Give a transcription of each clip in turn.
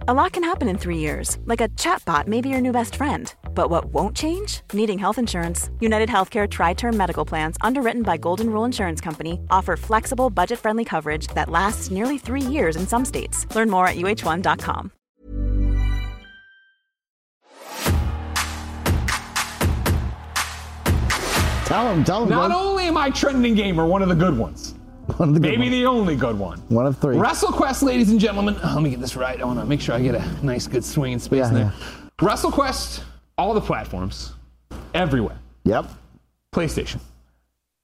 A lot can happen in three years, like a chatbot may be your new best friend. But what won't change? Needing health insurance. United Healthcare Tri Term Medical Plans, underwritten by Golden Rule Insurance Company, offer flexible, budget friendly coverage that lasts nearly three years in some states. Learn more at uh1.com. Tell him, tell him. Not bud. only am I trending gamer, one of the good ones. One of the Maybe ones. the only good one. One of three. WrestleQuest, ladies and gentlemen. Oh, let me get this right. I want to make sure I get a nice, good swing swinging space Yeah, in there. WrestleQuest, all the platforms, everywhere. Yep. PlayStation,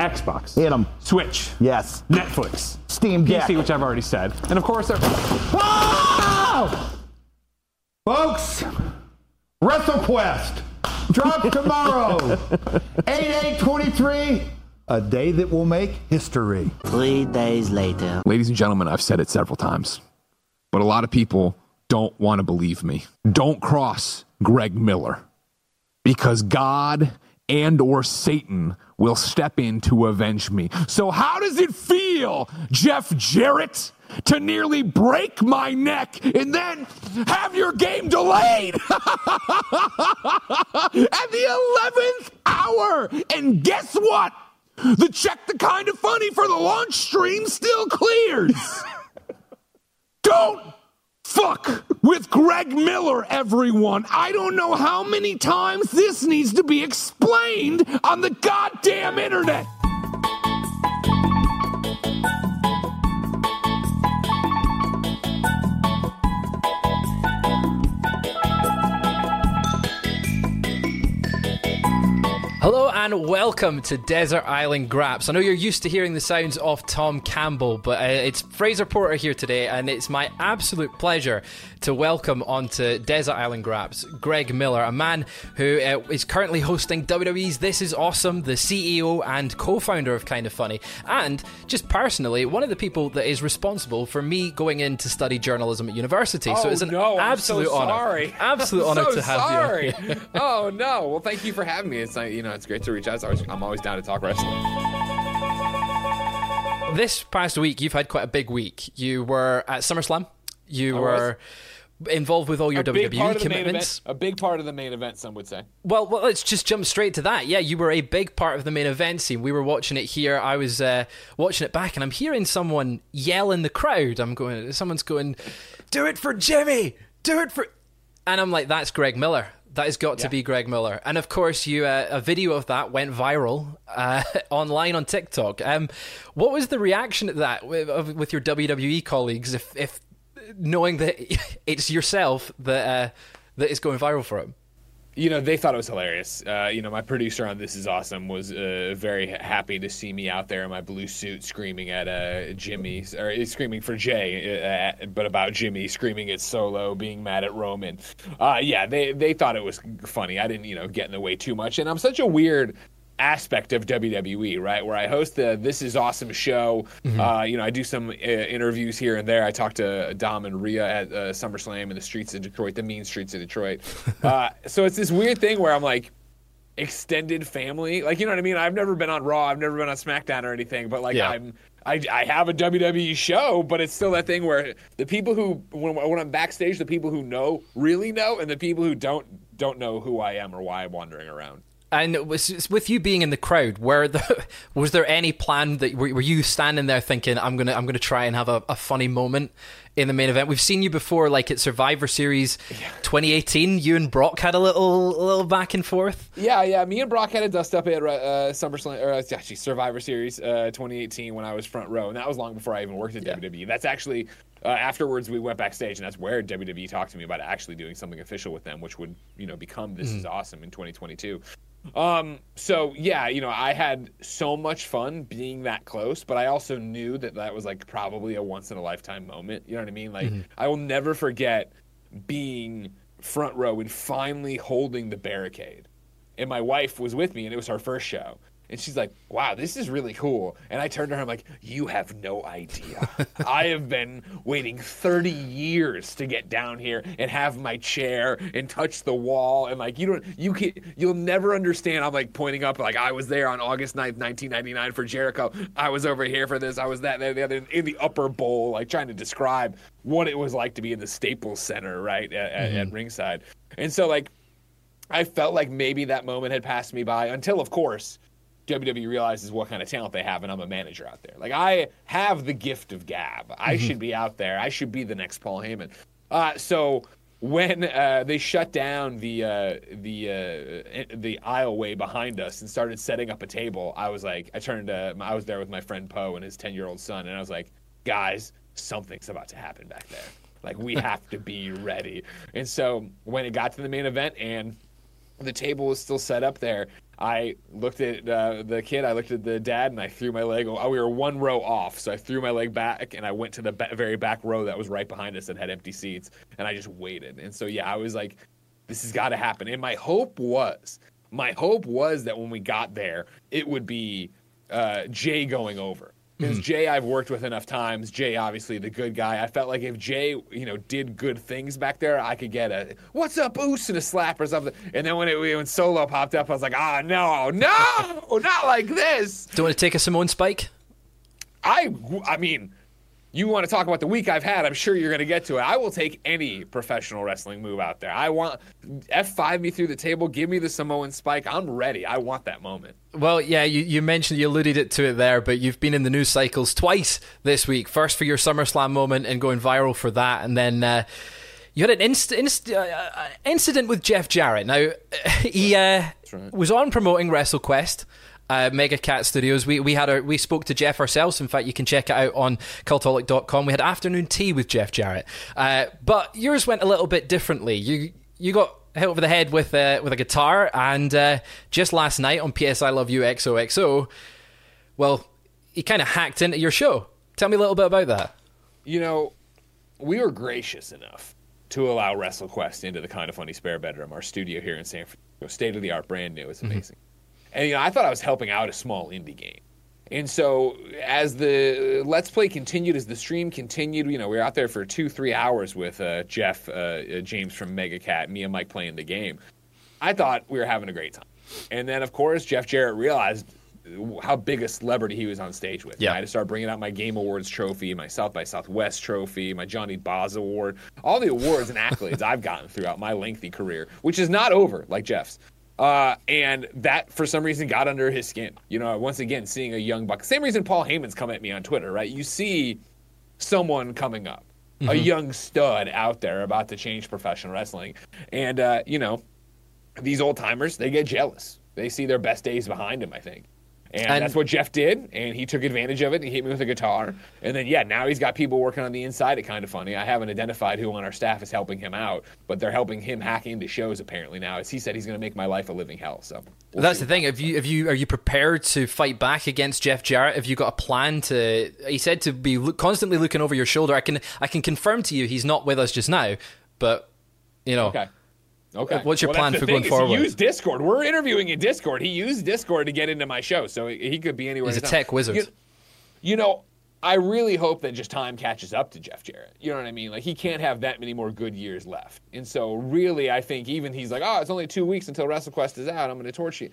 Xbox, Hit him. Switch, Yes. Netflix, Steam Deck. PC, which I've already said, and of course, there- Wow! Folks, WrestleQuest drops tomorrow. 8823. A day that will make history. Three days later. Ladies and gentlemen, I've said it several times, but a lot of people don't want to believe me. Don't cross Greg Miller because God and or Satan will step in to avenge me. So how does it feel, Jeff Jarrett, to nearly break my neck and then have your game delayed at the 11th hour? And guess what? The check the Kinda Funny for the launch stream still clears. Don't fuck with Greg Miller, everyone. I don't know how many times this needs to be explained on the goddamn internet. Hello and welcome to Desert Island Graps. I know you're used to hearing the sounds of Tom Campbell, but uh, it's Fraser Porter here today, and it's my absolute pleasure to welcome onto Desert Island Graps Greg Miller, a man who uh, is currently hosting WWE's This Is Awesome, the CEO and co-founder of Kinda Funny, and just personally one of the people that is responsible for me going in to study journalism at university. so Oh, it's an no, absolute so honor, sorry. absolute I'm honor so to have sorry. you. oh no! Well, thank you for having me. It's like, you know, it's great to reach out. Always- I'm always down to talk wrestling. this past week, you've had quite a big week. You were at SummerSlam. You I were involved with all your a WWE of the main event. commitments. A big part of the main event, some would say. Well, well, let's just jump straight to that. Yeah, you were a big part of the main event scene. We were watching it here. I was uh, watching it back, and I'm hearing someone yell in the crowd. I'm going. Someone's going, "Do it for Jimmy! Do it for!" And I'm like, "That's Greg Miller." That has got to be Greg Miller, and of course, you uh, a video of that went viral uh, online on TikTok. Um, what was the reaction to that with, of- with your WWE colleagues? If, if knowing that it's yourself that uh, that is going viral for him. You know, they thought it was hilarious. Uh, you know, my producer on This Is Awesome was uh, very happy to see me out there in my blue suit screaming at uh, Jimmy, or screaming for Jay, uh, but about Jimmy, screaming at Solo, being mad at Roman. Uh, yeah, they, they thought it was funny. I didn't, you know, get in the way too much. And I'm such a weird aspect of WWE, right? Where I host the This Is Awesome show. Uh, you know, I do some uh, interviews here and there. I talk to Dom and Rhea at uh, SummerSlam in the streets of Detroit, the mean streets of Detroit. Uh, so it's this weird thing where I'm like, extended family. Like, you know what I mean? I've never been on Raw, I've never been on SmackDown or anything, but like Yeah. I'm I, I have a WWE show, but it's still that thing where the people who when, when I'm backstage, the people who know really know, and the people who don't don't know who I am or why I'm wandering around. And was, with you being in the crowd, were the, was there any plan that were, were you standing there thinking, "I'm gonna, I'm gonna try and have a, a funny moment in the main event"? We've seen you before, like at Survivor Series 2018. You and Brock had a little, a little back and forth. Yeah, yeah. Me and Brock had a dust up at uh, SummerSlam, or uh, actually Survivor Series uh, 2018 when I was front row, and that was long before I even worked at WWE. That's actually uh, afterwards we went backstage, and that's where WWE talked to me about actually doing something official with them, which would you know become This Is Awesome in 2022. Um, so yeah, you know, I had so much fun being that close, but I also knew that that was like probably a once in a lifetime moment. You know what I mean? Like I will never forget being front row and finally holding the barricade. And my wife was with me, and it was her first show. And she's like, wow, this is really cool. And I turned to her, I'm like, you have no idea. I have been waiting 30 years to get down here and have my chair and touch the wall. And like, you don't, you can, you'll never understand. I'm like pointing up, like, I was there on August 9th, 1999 for Jericho. I was over here for this. I was that, that, the other, in the upper bowl, like trying to describe what it was like to be in the Staples Center, right, at, mm-hmm. at ringside. And so, like, I felt like maybe that moment had passed me by until, of course, WWE realizes what kind of talent they have, and I'm a manager out there. Like I have the gift of gab. I mm-hmm. should be out there. I should be the next Paul Heyman. Uh, so when uh, they shut down the uh, the uh, the aisleway behind us and started setting up a table, I was like, I turned. to I was there with my friend Poe and his ten year old son, and I was like, guys, something's about to happen back there. Like we have to be ready. And so when it got to the main event and the table was still set up there, I looked at uh, the kid, I looked at the dad, and I threw my leg. Oh, we were one row off, so I threw my leg back, and I went to the ba- very back row that was right behind us that had empty seats, and I just waited. And so, yeah, I was like, this has got to happen. And my hope was, my hope was that when we got there, it would be uh, Jay going over because mm. Jay I've worked with enough times. Jay, obviously the good guy. I felt like if Jay, you know, did good things back there, I could get a "What's up, Oos" and a slap or something. And then when it when Solo popped up, I was like, "Ah, oh, no, no, not like this." Do you want to take a Samoan Spike? I, I mean, you want to talk about the week I've had, I'm sure you're going to get to it. I will take any professional wrestling move out there. I want F5 me through the table, give me the Samoan spike. I'm ready. I want that moment. Well, yeah, you, you mentioned, you alluded it to it there, but you've been in the news cycles twice this week. First for your SummerSlam moment and going viral for that, and then. Uh, you had an inst- inst- uh, uh incident with Jeff Jarrett. Now, he uh, right. was on promoting WrestleQuest uh, Mega Cat Studios. We we had our, we spoke to Jeff ourselves. In fact, you can check it out on cultaholic.com. We had afternoon tea with Jeff Jarrett. Uh, but yours went a little bit differently. You you got hit over the head with uh, with a guitar, and uh, just last night on PS I Love You XOXO, well, he kind of hacked into your show. Tell me a little bit about that. You know, we were gracious enough to allow WrestleQuest into the Kinda Funny spare bedroom, our studio here in San Francisco, state of the art, brand new. It's mm-hmm. amazing. Mm-hmm. And you know, I thought I was helping out a small indie game. And so as the Let's Play continued, as the stream continued, you know, we were out there for two, three hours with uh, Jeff, uh, uh, James from Mega Cat, me and Mike playing the game. I thought we were having a great time. And then, of course, Jeff Jarrett realized how big a celebrity he was on stage with. Yeah. I had to start bringing out my Game Awards trophy, my South by Southwest trophy, my Johnny Boz Award, all the awards and accolades I've gotten throughout my lengthy career, which is not over like Jeff's. Uh, and that, for some reason, got under his skin. You know, once again, seeing a young buck. Same reason Paul Heyman's come at me on Twitter, right? You see someone coming up, mm-hmm. a young stud out there about to change professional wrestling. And, uh, you know, these old timers, they get jealous. They see their best days behind them, I think. And, and, that's what Jeff did, and he took advantage of it. And he hit me with a guitar, and then yeah, now he's got people working on the inside. It Kinda Funny. I haven't identified who on our staff is helping him out, but they're helping him hack into shows apparently now. As he said, he's going to make my life a living hell. So we'll that's the thing. Have you, have you, are you prepared to fight back against Jeff Jarrett? Have you got a plan to? He said to be constantly looking over your shoulder. I can, I can confirm to you, he's not with us just now, but you know. Okay. Okay. What's your well, plan for going forward? He used Discord. We're interviewing in Discord. He used Discord to get into my show, so he could be anywhere. He's a tech wizard. You, you, know, I really hope that just time catches up to Jeff Jarrett. You know what I mean? Like he can't have that many more good years left. And so, really, I think even he's like, oh, it's only two weeks until WrestleQuest is out. I'm going to torch you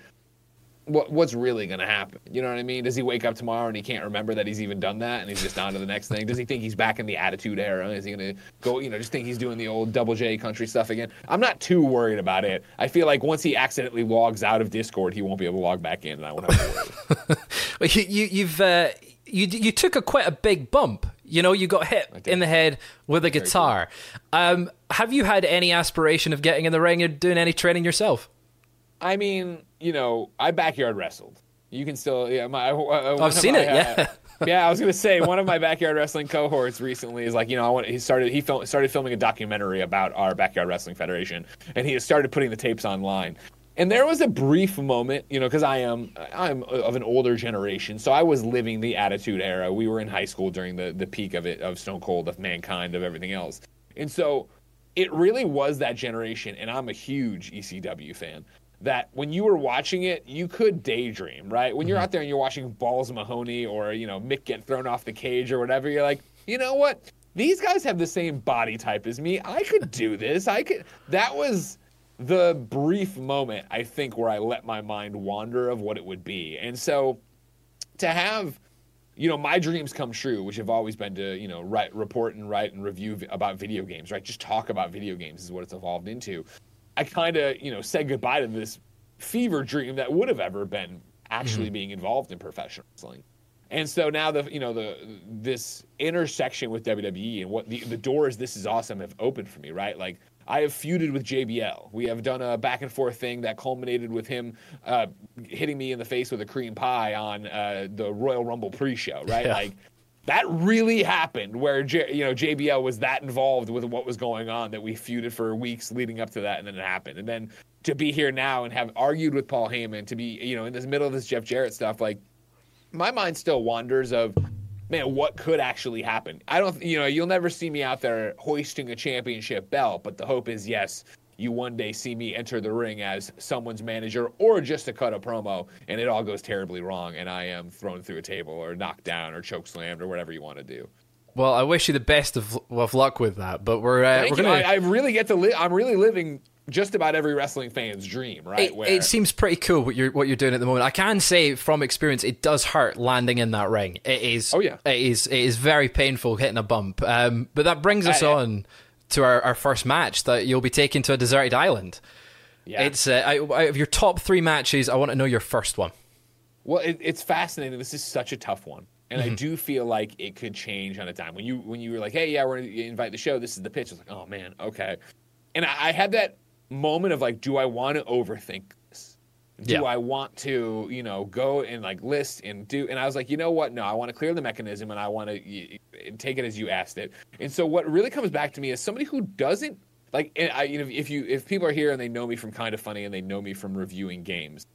what what's really going to happen? You know what I mean? Does he wake up tomorrow and he can't remember that he's even done that and he's just on to the next thing? Does he think he's back in the attitude era? Is he going to go, you know, just think he's doing the old double J country stuff again? I'm not too worried about it. I feel like once he accidentally logs out of Discord, he won't be able to log back in and I won't have to worry. well, you, you, you've uh, you you took a quite a big bump. You know, you got hit in the head with a guitar. Cool. Um, have you had any aspiration of getting in the ring and doing any training yourself? I mean, you know, I backyard wrestled. You can still, yeah. My, uh, I've seen my, it. Yeah. Uh, yeah, I was gonna say one of my backyard wrestling cohorts recently is like, you know, I want. He started. He film, started filming a documentary about our backyard wrestling federation, and he has started putting the tapes online. And there was a brief moment, you know, because I am I'm of an older generation, so I was living the Attitude Era. We were in high school during the the peak of it, of Stone Cold, of Mankind, of everything else, and so it really was that generation, and I'm a huge ECW fan. That when you were watching it, you could daydream, right? When you're mm-hmm. out there and you're watching Balls Mahoney or you know Mick get thrown off the cage or whatever, you're like, you know what? These guys have the same body type as me. I could do this. I could. That was the brief moment I think where I let my mind wander of what it would be, and so to have you know my dreams come true which have always been to you know write report and write and review about video games right just talk about video games is what it's evolved into i kind of you know said goodbye to this fever dream that would have ever been actually being involved in professional wrestling and so now the you know the this intersection with WWE and what the the doors this is awesome have opened for me right like I have feuded with JBL. We have done a back and forth thing that culminated with him uh, hitting me in the face with a cream pie on uh, the Royal Rumble pre-show, right? Yeah. Like that really happened, where J- you know JBL was that involved with what was going on that we feuded for weeks leading up to that, and then it happened. And then to be here now and have argued with Paul Heyman, to be you know in this middle of this Jeff Jarrett stuff, like my mind still wanders of man what could actually happen i don't you know you'll never see me out there hoisting a championship belt but the hope is yes you one day see me enter the ring as someone's manager or just to cut a promo and it all goes terribly wrong and i am thrown through a table or knocked down or choke slammed or whatever you want to do Well, I wish you the best of, of luck with that, but we're uh, Thank we're you. gonna. I, I really get to live i'm really living just about every wrestling fan's dream right it, it seems pretty cool what you're what you're doing at the moment. I can say from experience, it does hurt landing in that ring. It is. Oh, yeah. It is. It is very painful hitting a bump. Um, but that brings us I- on to our, our first match that you'll be taken to a deserted island. yeah. It's uh, I, I, of your top three matches. I want to know your first one. Well, it, it's fascinating. This is such a tough one, and Mm-hmm. I do feel like it could change on a dime. When you when you were like, "Hey, yeah, we're gonna invite the show. This is the pitch." I was like, "Oh man, okay." And I, I had that moment of like, "Do I want to overthink? Do Yeah. I want to, you know, go and like list and do?" And I was like, "You know what? No, I want to clear the mechanism, and I want to y- take it as you asked it." And so, what really comes back to me is somebody who doesn't like. and I, you know, if you if people are here and they know me from Kinda Funny and they know me from reviewing games,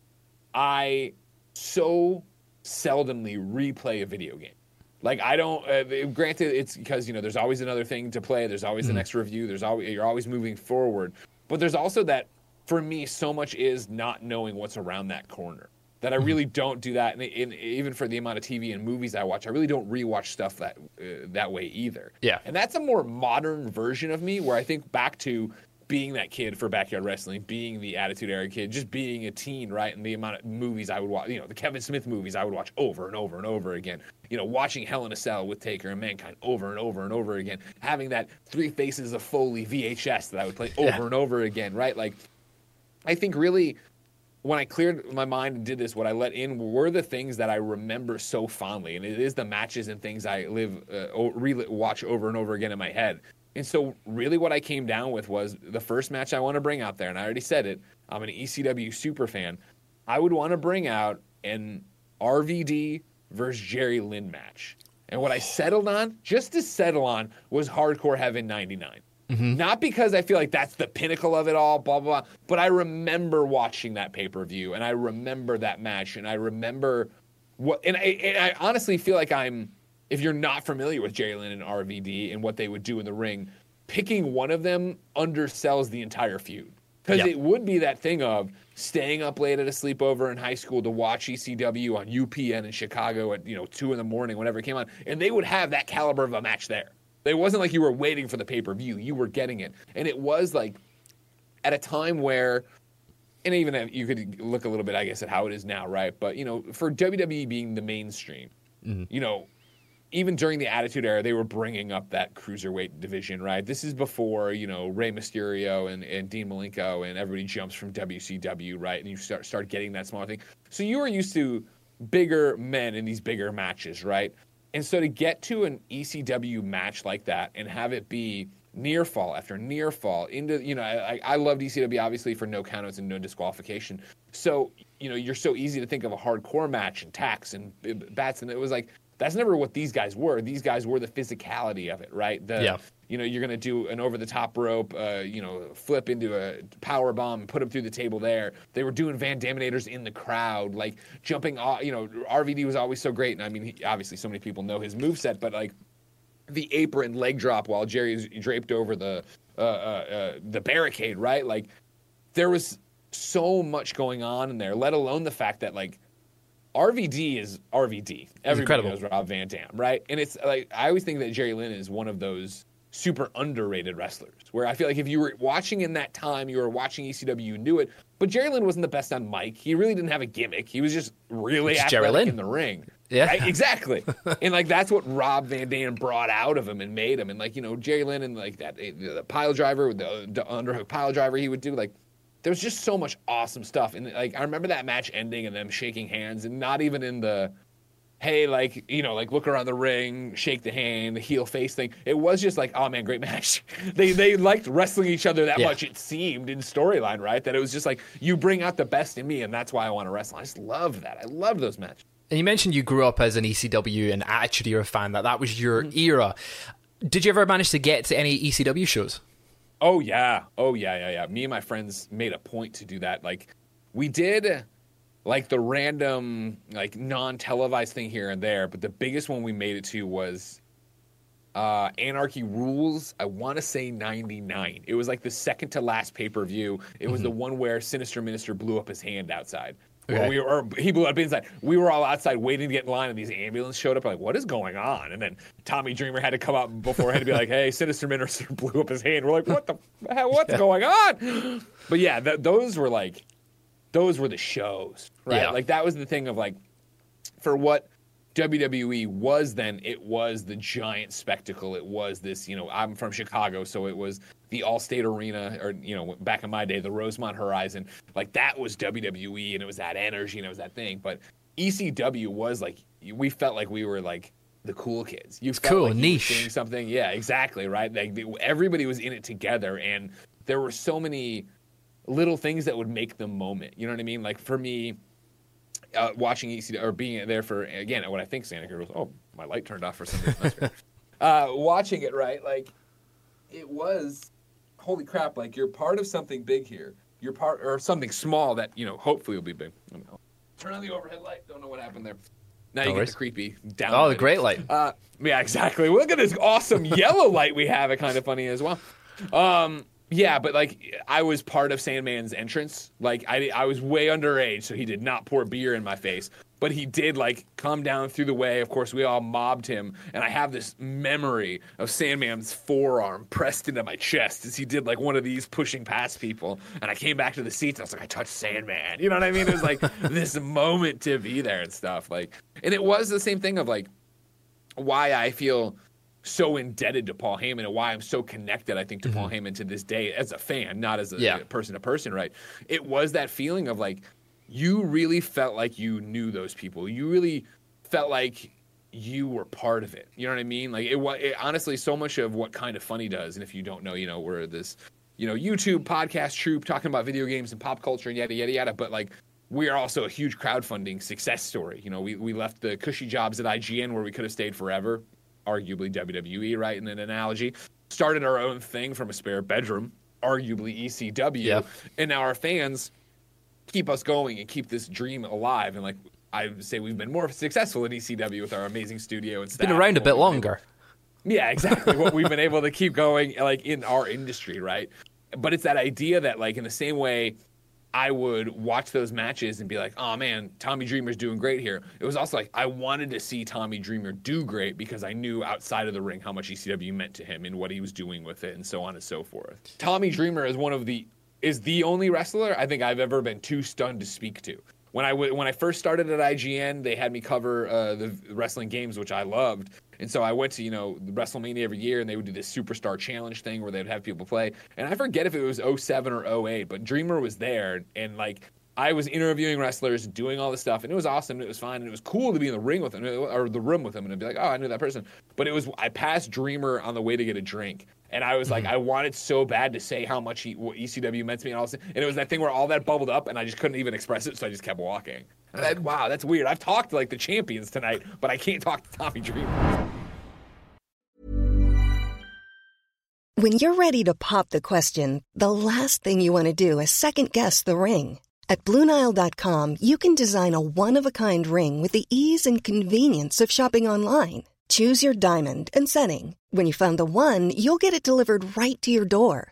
I so seldomly replay a video game. Like I don't. Uh, granted, it's because you know there's always another thing to play. There's always the next review. There's always you're always moving forward. But there's also that for me, so much is not knowing what's around that corner. That I really don't do that, and, and even for the amount of TV and movies I watch, I really don't rewatch stuff that uh, that way either. Yeah. and that's a more modern version of me, where I think back to being that kid for backyard wrestling, being the Attitude Era kid, just being a teen, right? And the amount of movies I would watch, you know, the Kevin Smith movies I would watch over and over and over again. You know, watching Hell in a Cell with Taker and Mankind over and over and over again. Having that Three Faces of Foley VHS that I would play over Yeah. and over again, right? Like, I think really when I cleared my mind and did this, what I let in were the things that I remember so fondly, and it is the matches and things I live, uh, re- watch over and over again in my head. And so, really, what I came down with was the first match I want to bring out there, and I already said it. I'm an ECW super fan. I would want to bring out an RVD versus Jerry Lynn match. And what I settled on, just to settle on, was Hardcore Heaven 99. Mm-hmm. Not because I feel like that's the pinnacle of it all, blah, blah, blah, but I remember watching that pay per view and I remember that match and I remember what, and I, and I honestly feel like I'm, if you're not familiar with Lynn and RVD and what they would do in the ring, picking one of them undersells the entire feud. Because Yeah. it would be that thing of staying up late at a sleepover in high school to watch ECW on UPN in Chicago at you know two in the morning whenever it came on, and they would have that caliber of a match there. It wasn't like you were waiting for the pay per view; you were getting it, and it was like at a time where, and even if you could look a little bit, I guess, at how it is now, right? But you know, for WWE being the mainstream, mm-hmm. you know, even during the Attitude Era, they were bringing up that cruiserweight division, right? This is before you know Rey Mysterio and, and Dean Malenko, and everybody jumps from WCW, right? And you start start getting that smaller thing. So you were used to bigger men in these bigger matches, right? And so to get to an ECW match like that and have it be near fall after near fall into you know I, I loved ECW obviously for no countouts and no disqualification. So you know you're so easy to think of a hardcore match and tax and bats and it was like that's never what these guys were. These guys were the physicality of it, right? The, Yeah. You know, you're going to do an over the top rope, uh, you know, flip into a power bomb and put him through the table there. They were doing Van Daminators in the crowd, like jumping off. You know, RVD was always so great. And I mean, he, obviously, so many people know his move set, but like the apron leg drop while Jerry's draped over the uh, uh, uh, the barricade, right? Like there was so much going on in there. Let alone the fact that like RVD is RVD. Everybody incredible. knows Rob Van Dam, right? And it's like I always think that Jerry Lynn is one of those super underrated wrestlers. Where I feel like if you were watching in that time, you were watching ECW, you knew it. But Jerry Lynn wasn't the best on mic. He really didn't have a gimmick. He was just really It's Jerry athletic Lynn. in the ring. Yeah. Right? exactly. and like that's what Rob Van Dam brought out of him and made him. And like you know Jerry Lynn and like that the pile driver, the, the underhook pile driver he would do like. There was just so much awesome stuff, and like I remember that match ending and them shaking hands, and not even in the hey, like, you know, like look around the ring, shake the hand, the heel face thing. It was just like, oh man, great match. they they liked wrestling each other that Yeah. much, it seemed, in storyline, right? That it was just like, you bring out the best in me, and that's why I want to wrestle. I just love that. I love those matches. And you mentioned you grew up as an ECW and Attitude Era fan, that that was your Mm-hmm. era. Did you ever manage to get to any ECW shows? Oh yeah. Oh yeah, yeah, yeah. Me and my friends made a point to do that. Like we did like the random like non-televised thing here and there, but the biggest one we made it to was uh Anarchy Rulz. I want to say 99. It was like the second to last pay-per-view. It was the one where Sinister Minister blew up his hand outside. Okay. we were, or he blew up inside. We were all outside waiting to get in line, and these ambulances showed up. Like, what is going on? And then Tommy Dreamer had to come out beforehand to be like, "Hey, Sinister Minister blew up his hand." We're like, "What the? What's going on?" But yeah, th- those were like, those were the shows, right? Yeah. Like that was the thing of like, for what WWE was then, it was the giant spectacle. It was this, you know, I'm from Chicago, so it was the Allstate Arena, or you know, back in my day, the Rosemont Horizon. Like that was WWE, and it was that energy, and it was that thing. But ECW was like, we felt like we were like the cool kids. You felt cool, like niche. seeing something, yeah, exactly, right. Like everybody was in it together, and there were so many little things that would make the moment. You know what I mean? Like for me, uh, watching ECW or being there for again what I think Santa Cruz. Oh, my light turned off for some reason. Uh, watching it right, like it was. Holy crap! Like you're part of something big here. You're part or something small that you know hopefully will be big. I don't know. Turn on the overhead light. Don't know what happened there. Now No you get the creepy down. Oh, the great light. Uh, yeah, exactly. Look at this awesome yellow light we have. It Kinda Funny as well. Um, yeah, but like I was part of Sandman's entrance. Like I, I was way underage, so he did not pour beer in my face. But he did like come down through the way. Of course, we all mobbed him, and I have this memory of Sandman's forearm pressed into my chest as he did like one of these pushing past people. And I came back to the seats. I was like, I touched Sandman. You know what I mean? It was like this moment to be there and stuff. Like, and it was the same thing of like why I feel so indebted to Paul Heyman and why I'm so connected, I think, to Paul mm-hmm. Heyman to this day as a fan, not as a person to person, right? It was that feeling of like, you really felt like you knew those people. You really felt like you were part of it. You know what I mean? Like it was honestly so much of what Kinda Funny does. And if you don't know, you know, we're this, you know, YouTube podcast troupe talking about video games and pop culture and yada yada yada. But like we are also a huge crowdfunding success story. You know, we, we left the cushy jobs at IGN where we could have stayed forever, arguably WWE, right? In an analogy. Started our own thing from a spare bedroom, arguably ECW. Yep. And now our fans keep us going and keep this dream alive. And like I say, we've been more successful in ECW with our amazing studio and staff. Been around a bit longer. yeah, exactly. what we've been able to keep going, like in our industry, right? But it's that idea that, like, in the same way, I would watch those matches and be like, "Oh man, Tommy Dreamer's doing great here." It was also like I wanted to see Tommy Dreamer do great because I knew outside of the ring how much ECW meant to him and what he was doing with it, and so on and so forth. Tommy Dreamer is one of the is the only wrestler I think I've ever been too stunned to speak to. When I w- when I first started at IGN, they had me cover uh, the wrestling games, which I loved. And so I went to, you know, the WrestleMania every year and they would do this superstar challenge thing where they'd have people play. And I forget if it was 07 or 08, but Dreamer was there and like I was interviewing wrestlers, doing all this stuff, and it was awesome. And it was fun, and it was cool to be in the ring with him or the room with him, and be like, "Oh, I knew that person." But it was I passed Dreamer on the way to get a drink, and I was like, mm-hmm. I wanted so bad to say how much he, what ECW meant to me, and all this, and it was that thing where all that bubbled up, and I just couldn't even express it, so I just kept walking. I, wow, that's weird. I've talked to like the champions tonight, but I can't talk to Tommy Dreamer. When you're ready to pop the question, the last thing you want to do is second guess the ring. At Bluenile.com, you can design a one of a kind ring with the ease and convenience of shopping online. Choose your diamond and setting. When you find the one, you'll get it delivered right to your door.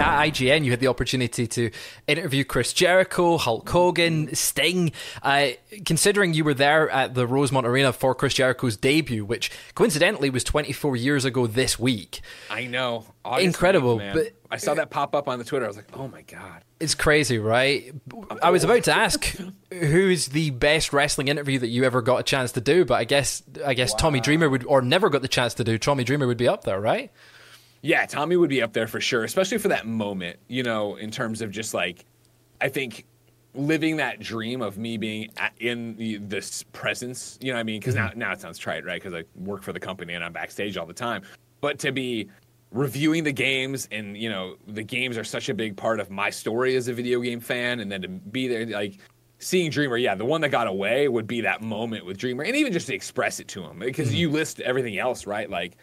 At IGN, you had the opportunity to interview Chris Jericho, Hulk Hogan, Sting. Uh, considering you were there at the Rosemont Arena for Chris Jericho's debut, which coincidentally was 24 years ago this week. I know. Incredible, man. but- I saw that pop up on the Twitter. I was like, oh my god. It's crazy, right? I was about to ask who's the best wrestling interview that you ever got a chance to do, but I guess I guess Tommy Dreamer would, or never got the chance to do. Tommy Dreamer would be up there, right? Yeah, Tommy would be up there for sure, especially for that moment, you know, in terms of just like, I think living that dream of me being in the, this presence, you know what I mean? Because mm-hmm. now, now it sounds trite, right? Because I work for the company and I'm backstage all the time. But to be reviewing the games and, you know, the games are such a big part of my story as a video game fan. And then to be there, like, seeing Dreamer, yeah, the one that got away would be that moment with Dreamer, and even just to express it to him because mm-hmm. you list everything else, right? Like,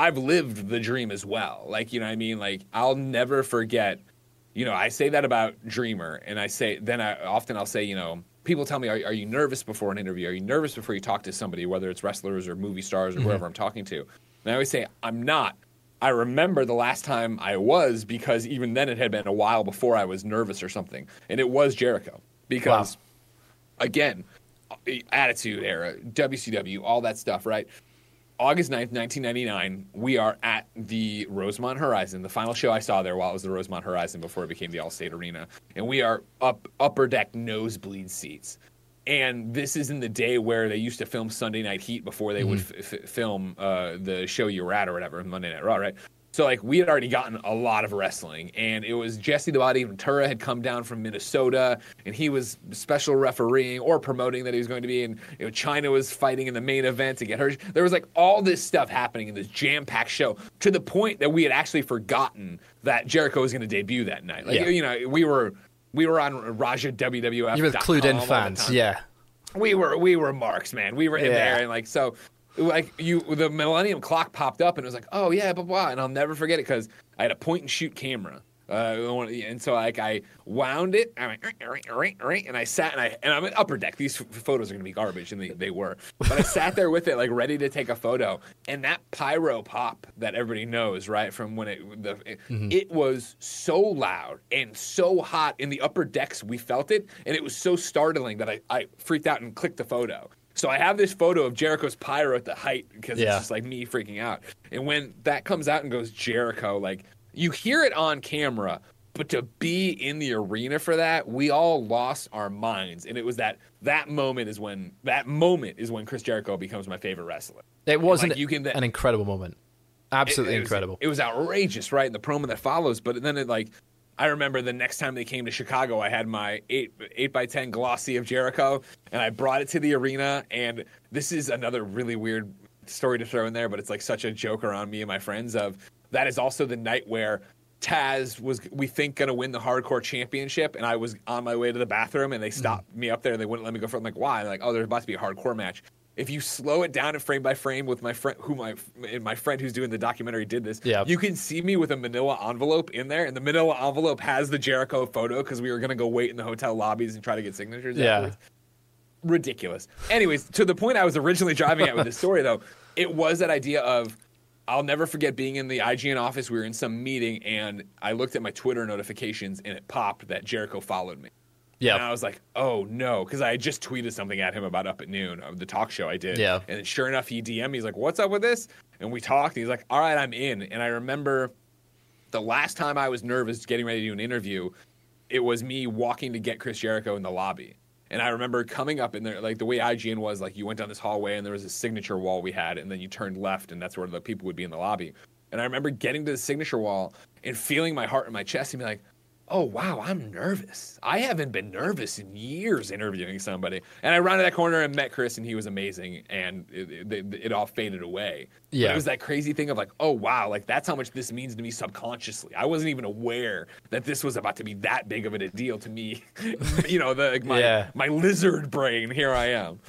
I've lived the dream as well. Like, you know what I mean? Like, I'll never forget, you know, I say that about Dreamer, and I say, then I often I'll say, you know, people tell me, are, are you nervous before an interview? Are you nervous before you talk to somebody, whether it's wrestlers or movie stars or mm-hmm. whoever I'm talking to? And I always say, I'm not. I remember the last time I was because even then it had been a while before I was nervous or something. And it was Jericho. Because, again, Attitude Era, WCW, all that stuff, right? August 9th, 1999, we are at the Rosemont Horizon, the final show I saw there while it was the Rosemont Horizon before it became the Allstate Arena. And we are up upper deck nosebleed seats. And this is in the day where they used to film Sunday Night Heat before they would f- f- film uh, the show you were at or whatever, Monday Night Raw, right? So like we had already gotten a lot of wrestling, and it was Jesse the Body Ventura had come down from Minnesota, and he was special refereeing or promoting that he was going to be, and you know Chyna was fighting in the main event to get her. There was like all this stuff happening in this jam-packed show to the point that we had actually forgotten that Jericho was going to debut that night. Like Yeah. you know we were we were on Raja WWF. You were clued in fans, yeah. we were we were marks, man. We were in Yeah. there, and like so, like you, the Millennium Clock popped up, and it was like, oh yeah, blah blah, and I'll never forget it because I had a point and shoot camera. Uh, and so like I wound it, I went, "Ring, ring, ring, ring," and I sat and I and I'm at upper deck. These photos are gonna be garbage, and they, they were. But I sat there with it, like ready to take a photo, and that pyro pop that everybody knows, right, from when it the it, it was so loud and so hot in the upper decks. We felt it, and it was so startling that I I freaked out and clicked the photo. So I have this photo of Jericho's pyro at the height because Yeah. it's just like me freaking out. And when that comes out and goes Jericho, like you hear it on camera, but to be in the arena for that, we all lost our minds. And it was that that moment is when that moment is when Chris Jericho becomes my favorite wrestler. It wasn't Like, you can- an incredible moment. Absolutely It- it was- incredible. It was outrageous, right? And the promo that follows, but then it like I remember the next time they came to Chicago, I had my eight eight by ten glossy of Jericho, and I brought it to the arena. And this is another really weird story to throw in there, but it's like such a joke around me and my friends. Of that is also the night where Taz was we think gonna win the hardcore championship, and I was on my way to the bathroom, and they stopped mm. me up there, and they wouldn't let me go for. it. I'm like, why? They're like, oh, there's about to be a hardcore match. If you slow it down and frame by frame with my friend, who my and my friend who's doing the documentary did this, Yeah. you can see me with a Manila envelope in there, and the Manila envelope has the Jericho photo because we were gonna go wait in the hotel lobbies and try to get signatures. Yeah. afterwards. ridiculous. Anyways, to the point I was originally driving at with this story, though, it was that idea of I'll never forget being in the IGN office. We were in some meeting, and I looked at my Twitter notifications, and it popped that Jericho followed me. Yeah. And I was like, oh no, because I had just tweeted something at him about Up at Noon, of the talk show I did. Yeah. And sure enough, he DM'd me. He's like, what's up with this? And we talked. And he's like, all right, I'm in. And I remember the last time I was nervous getting ready to do an interview, it was me walking to get Chris Jericho in the lobby. And I remember coming up in there, like the way IGN was, like you went down this hallway and there was a signature wall we had, and then you turned left, and that's where the people would be in the lobby. And I remember getting to the signature wall and feeling my heart in my chest and be like, oh, wow, I'm nervous. I haven't been nervous in years interviewing somebody. And I rounded that corner and met Chris, and he was amazing, and it, it, it all faded away. But Yeah. it was that crazy thing of like, oh, wow, like that's how much this means to me subconsciously. I wasn't even aware that this was about to be that big of a deal to me. you know, the, like my, Yeah. my lizard brain, here I am.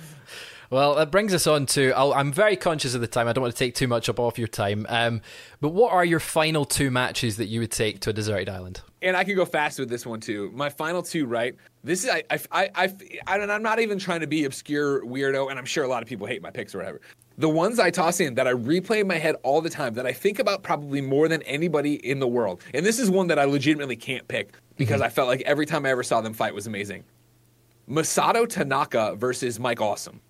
Well, that brings us on to. I'll, I'm very conscious of the time. I don't want to take too much up off your time. Um, but what are your final two matches that you would take to a deserted island? and I can go fast with this one too. My final two, right? This is I I I, I, I and I'm not even trying to be obscure weirdo, and I'm sure a lot of people hate my picks or whatever. The ones I toss in that I replay in my head all the time, that I think about probably more than anybody in the world, and this is one that I legitimately can't pick because I felt like every time I ever saw them fight was amazing. Masato Tanaka versus Mike Awesome.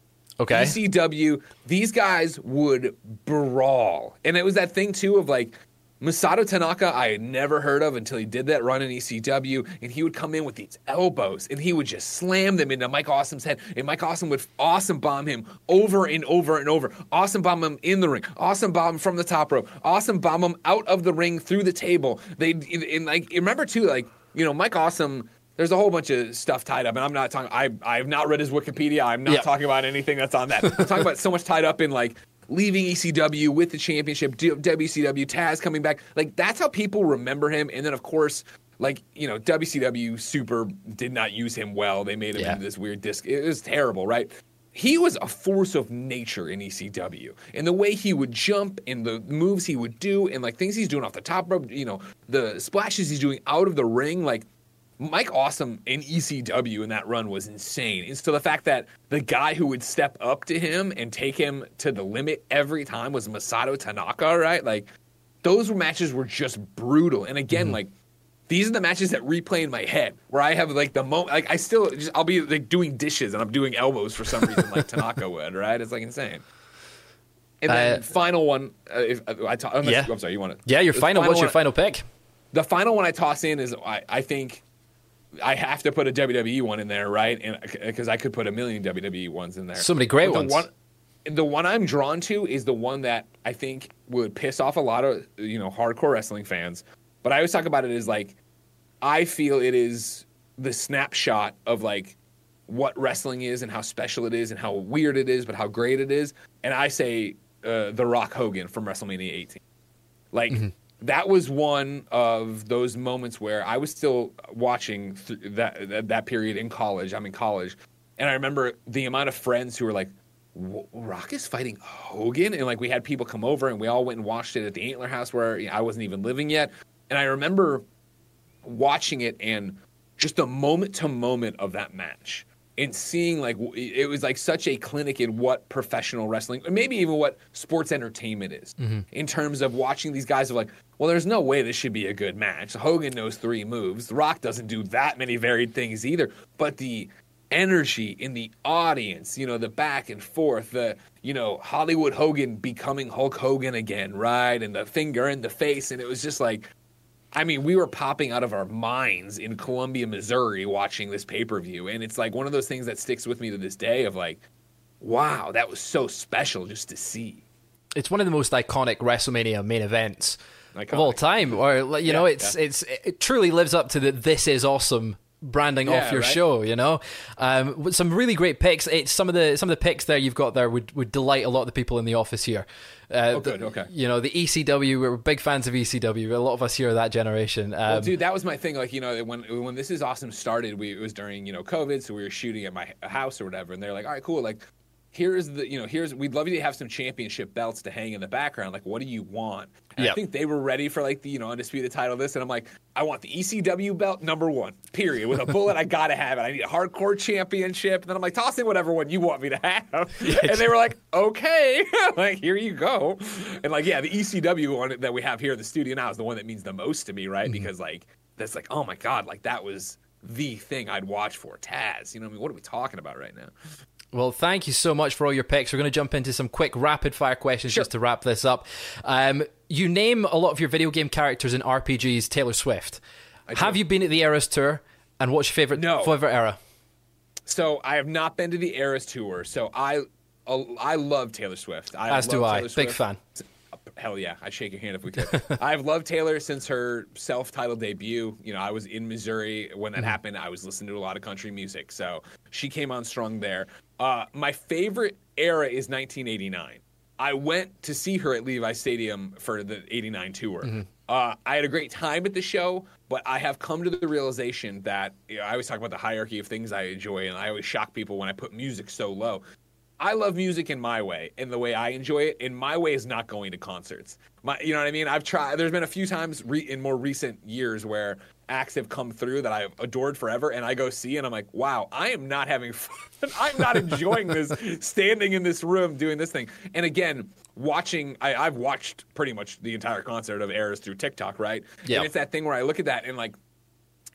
Okay. ECW, these guys would brawl. And it was that thing too of like Masato Tanaka, I had never heard of until he did that run in ECW, and he would come in with these elbows, and he would just slam them into Mike Awesome's head, and Mike Awesome would awesome bomb him over and over and over. Awesome bomb him in the ring, awesome bomb him from the top rope, awesome bomb him out of the ring through the table. They and like remember too, like you know Mike Awesome. There's a whole bunch of stuff tied up, and I'm not talking. I I have not read his Wikipedia. I'm not talking about anything that's on that. I'm talking about so much tied up in like leaving ECW with the championship, WCW, Taz coming back. Like that's how people remember him. And then of course, like you know, WCW Super did not use him well. They made him Yeah. into this weird disc. It was terrible, right? He was a force of nature in ECW, and the way he would jump, and the moves he would do, and like things he's doing off the top rope, you know, the splashes he's doing out of the ring, like Mike Awesome in ECW in that run was insane. And so the fact that the guy who would step up to him and take him to the limit every time was Masato Tanaka, right? Like those matches were just brutal. And again, like these are the matches that replay in my head where I have like the moment, like I still, just, I'll be like doing dishes and I'm doing elbows for some reason, like Tanaka would, right? It's like insane. And then Uh, final one, uh, if uh, I unless, Yeah. I'm sorry, you want to? Yeah, your final. What's your final pick? the final one I toss in is I, I think I have to put a WWE one in there, right? And because I could put a million WWE ones in there. So many great the ones. One, the one I'm drawn to is the one that I think would piss off a lot of you know hardcore wrestling fans. But I always talk about it as like I feel it is the snapshot of like what wrestling is and how special it is and how weird it is, but how great it is. And I say uh, The Rock Hogan from WrestleMania 18. Like that was one of those moments where I was still watching th- that, that that period in college. I'm in college, and I remember the amount of friends who were like, "Rock is fighting Hogan," and like we had people come over and we all went and watched it at the Antler House where you know, I wasn't even living yet, and I remember watching it and just the moment to moment of that match and seeing like it was like such a clinic in what professional wrestling maybe even what sports entertainment is mm-hmm. in terms of watching these guys of like well there's no way this should be a good match. Hogan knows three moves. The rock doesn't do that many varied things either. But the energy in the audience you know the back and forth the you know hollywood hogan becoming hulk hogan again right? And the finger in the face. And it was just like I mean, we were popping out of our minds in Columbia, Missouri, watching this pay per view, and it's like one of those things that sticks with me to this day. Of like, wow, that was so special just to see. It's one of the most iconic WrestleMania main events Iconic. of all time. Or you know, it's yeah. it's it truly lives up to the "This is awesome" branding Yeah, off your right? show. You know, um, with some really great picks. It's some of the some of the picks there you've got there would would delight a lot of the people in the office here. Uh, Oh, good, the- okay. You know, the ECW. We're big fans of ECW. A lot of us here are that generation. Um, Well, dude, that was my thing. Like, you know, when when this is awesome started, we it was during you know COVID, so we were shooting at my house or whatever, and they're like, all right, cool, like. Here's the you know here's we'd love you to have some championship belts to hang in the background. Like what do you want? And Yep. i think they were ready for like the you know undisputed title this and i'm like i want the ecw belt number one period. With a bullet i gotta have it. I need a hardcore championship. And then i'm like toss in whatever one you want me to have. And they were like okay. Like here you go. And like yeah the ecw one that we have here in the studio now is the one that means the most to me right? Mm-hmm. Because like that's like oh my god like that was the thing I'd watch for. Taz. You know, what I mean, what are we talking about right now? Well, thank you so much for all your picks. We're going to jump into some quick rapid fire questions just to wrap this up. Um, you name a lot of your video game characters in RPGs Taylor Swift. Have you been at the Eras tour? And what's your favorite No. favorite era? So I have not been to the Eras tour. So I, I love Taylor Swift. I As do I. Taylor Big Swift. fan. Hell yeah, I'd shake your hand if we could. I've loved Taylor since her self-titled debut. You know, I was in Missouri when that Mm-hmm. happened. I was listening to a lot of country music, so she came on strong there. Uh, my favorite era is 1989. I went to see her at Levi Stadium for the '89 tour. Mm-hmm. Uh, I had a great time at the show, but I have come to the realization that you know, I always talk about the hierarchy of things I enjoy, and I always shock people when I put music so low. I love music in my way, and the way I enjoy it. And my way is not going to concerts. My, you know what I mean? I've tried. There's been a few times re, in more recent years where acts have come through that I've adored forever, and I go see, and I'm like, wow, I am not having fun. I'm not enjoying this. Standing in this room doing this thing, and again, watching. I, I've watched pretty much the entire concert of Eras through TikTok, right? Yeah. And it's that thing where I look at that and like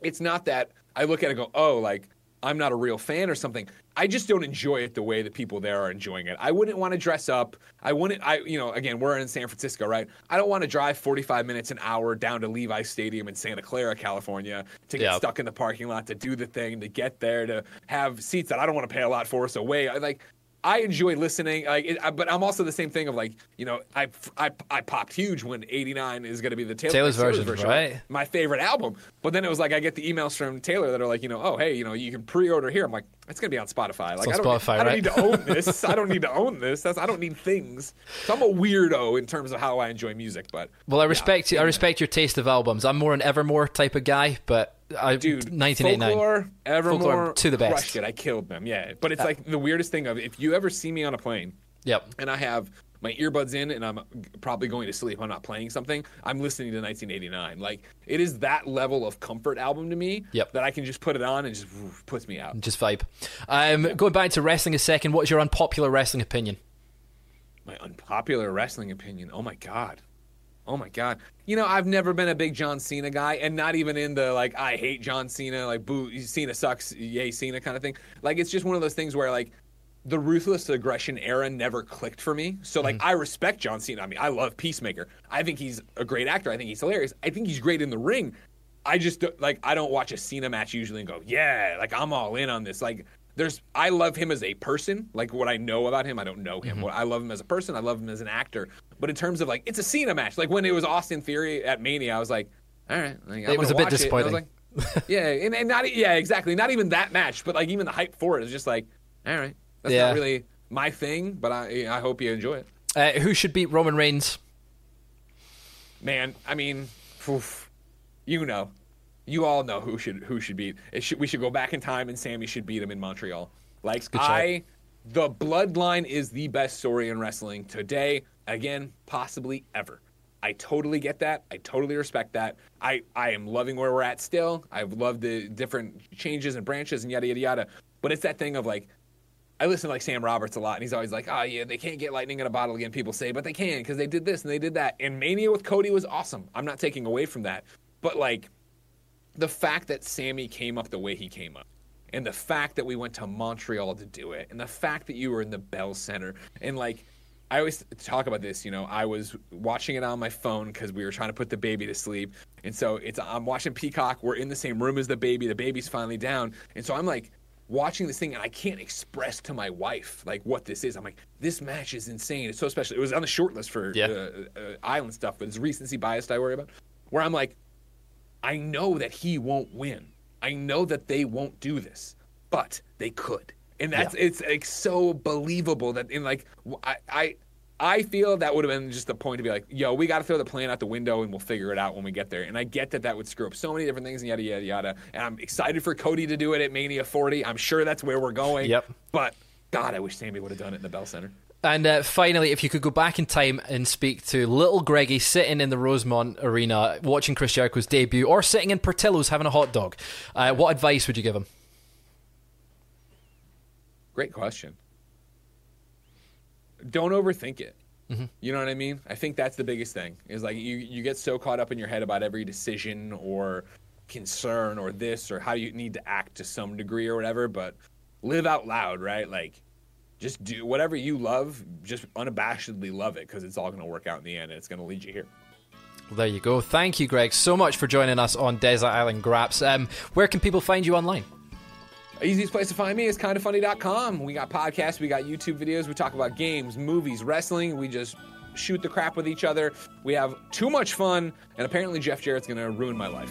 it's not that I look at it and go, oh, like I'm not a real fan or something. I just don't enjoy it the way that people there are enjoying it. I wouldn't want to dress up. I wouldn't. I you know again we're in San Francisco, right? I don't want to drive 45 minutes an hour down to Levi Stadium in Santa Clara, California, to get Yeah. stuck in the parking lot to do the thing, to get there, to have seats that I don't want to pay a lot for. So wait, I like. I enjoy listening, like, it, I- but I'm also the same thing of like, you know, I I, I popped huge when '89 is going to be the Taylor, Taylor's version, right? my favorite album. But then it was like I get the emails from Taylor that are like, you know, oh hey, you know, you can pre-order here. I'm like, it's gonna be on Spotify. Like on I don't, Spotify, I don't right? need to own this. I don't need to own this. That's I don't need things. So I'm a weirdo in terms of how I enjoy music. But Well, I respect you. I respect your taste of albums. I'm more an Evermore type of guy, but I dude, 1989 Folklore, Evermore, Folklore to the best. crushed it. I killed them. Yeah, but it's like the weirdest thing of if you ever see me on a plane Yep. and I have my earbuds in and I'm probably going to sleep. I'm not playing something. I'm listening to 1989. Like it is that level of comfort album to me Yep. that I can just put it on and just woof, puts me out. Just vibe. Um, going back to wrestling a second, what's your unpopular wrestling opinion? My unpopular wrestling opinion. Oh my god. Oh my god. You know, I've never been a big John Cena guy, and not even in the like I hate John Cena, like boo Cena sucks, yay Cena kind of thing. Like it's just one of those things where like the ruthless aggression era never clicked for me. So like mm-hmm. I respect John Cena. I mean, I love Peacemaker. I think he's a great actor. I think he's hilarious. I think he's great in the ring. I just like I don't watch a Cena match usually and go, yeah, like I'm all in on this. Like there's I love him as a person. Like what I know about him, I don't know him. What I love him as a person. I love him as an actor. But in terms of like it's a Cena match. Like when it was Austin Theory at Mania, I was like, all right, like, It was a bit watch. And I was disappointing. like, yeah, and, and not yeah, exactly. Not even that match, but like even the hype for it is just like, all right, that's Yeah. not really my thing. But I I hope you enjoy it. Uh, who should beat Roman Reigns? Man, I mean, oof, you know, you all know who should who should beat. It should, we should go back in time, and Sami should beat him in Montreal. Like. I, the Bloodline is the best story in wrestling today. Again, possibly ever. I totally get that. I totally respect that. I, I am loving where we're at still. I've loved the different changes and branches and yada yada yada. But it's that thing of like I listen to like Sam Roberts a lot, and he's always like, "Oh yeah, they can't get lightning in a bottle again." People say, but they can because they did this and they did that. And Mania with Cody was awesome. I'm not taking away from that, but like the fact that Sami came up the way he came up, and the fact that we went to Montreal to do it, and the fact that you were in the Bell Center, and like. I always talk about this, you know. I was watching it on my phone because we were trying to put the baby to sleep, and so it's I'm watching Peacock. We're in the same room as the baby. The baby's finally down, and so I'm like, watching this thing and I can't express to my wife like what this is. I'm like, this match is insane. It's so special. It was on the short list for Yeah. uh, uh, island stuff, but it's recency biased I worry about. Where I'm like, I know that he won't win. I know that they won't do this, but they could. And that's it's like so believable that in like I, I feel that would have been just the point to be like, yo, we got to throw the plan out the window and we'll figure it out when we get there. And I get that that would screw up so many different things and yada yada yada. And I'm excited for Cody to do it at Mania 40. I'm sure that's where we're going. Yep. But God, I wish Sami would have done it in the Bell Center. And uh, finally, if you could go back in time and speak to little Greggy sitting in the Rosemont Arena watching Chris Jericho's debut, or sitting in Portillo's having a hot dog, uh, what advice would you give him? Great question. Don't overthink it. Mm-hmm. You know what I mean? I think that's the biggest thing. Is like you you get so caught up in your head about every decision or concern or this or how you need to act to some degree or whatever, but live out loud, right? Like just do whatever you love, just unabashedly love it because it's all going to work out in the end and it's going to lead you here. Well, there you go. Thank you, Greg, so much for joining us on Desert Island Graps. Um, where can people find you online? Easiest place to find me is kindafunny.com. We got podcasts, we got YouTube videos, we talk about games, movies, wrestling. We just shoot the crap with each other. We have too much fun, and apparently Jeff Jarrett's going to ruin my life.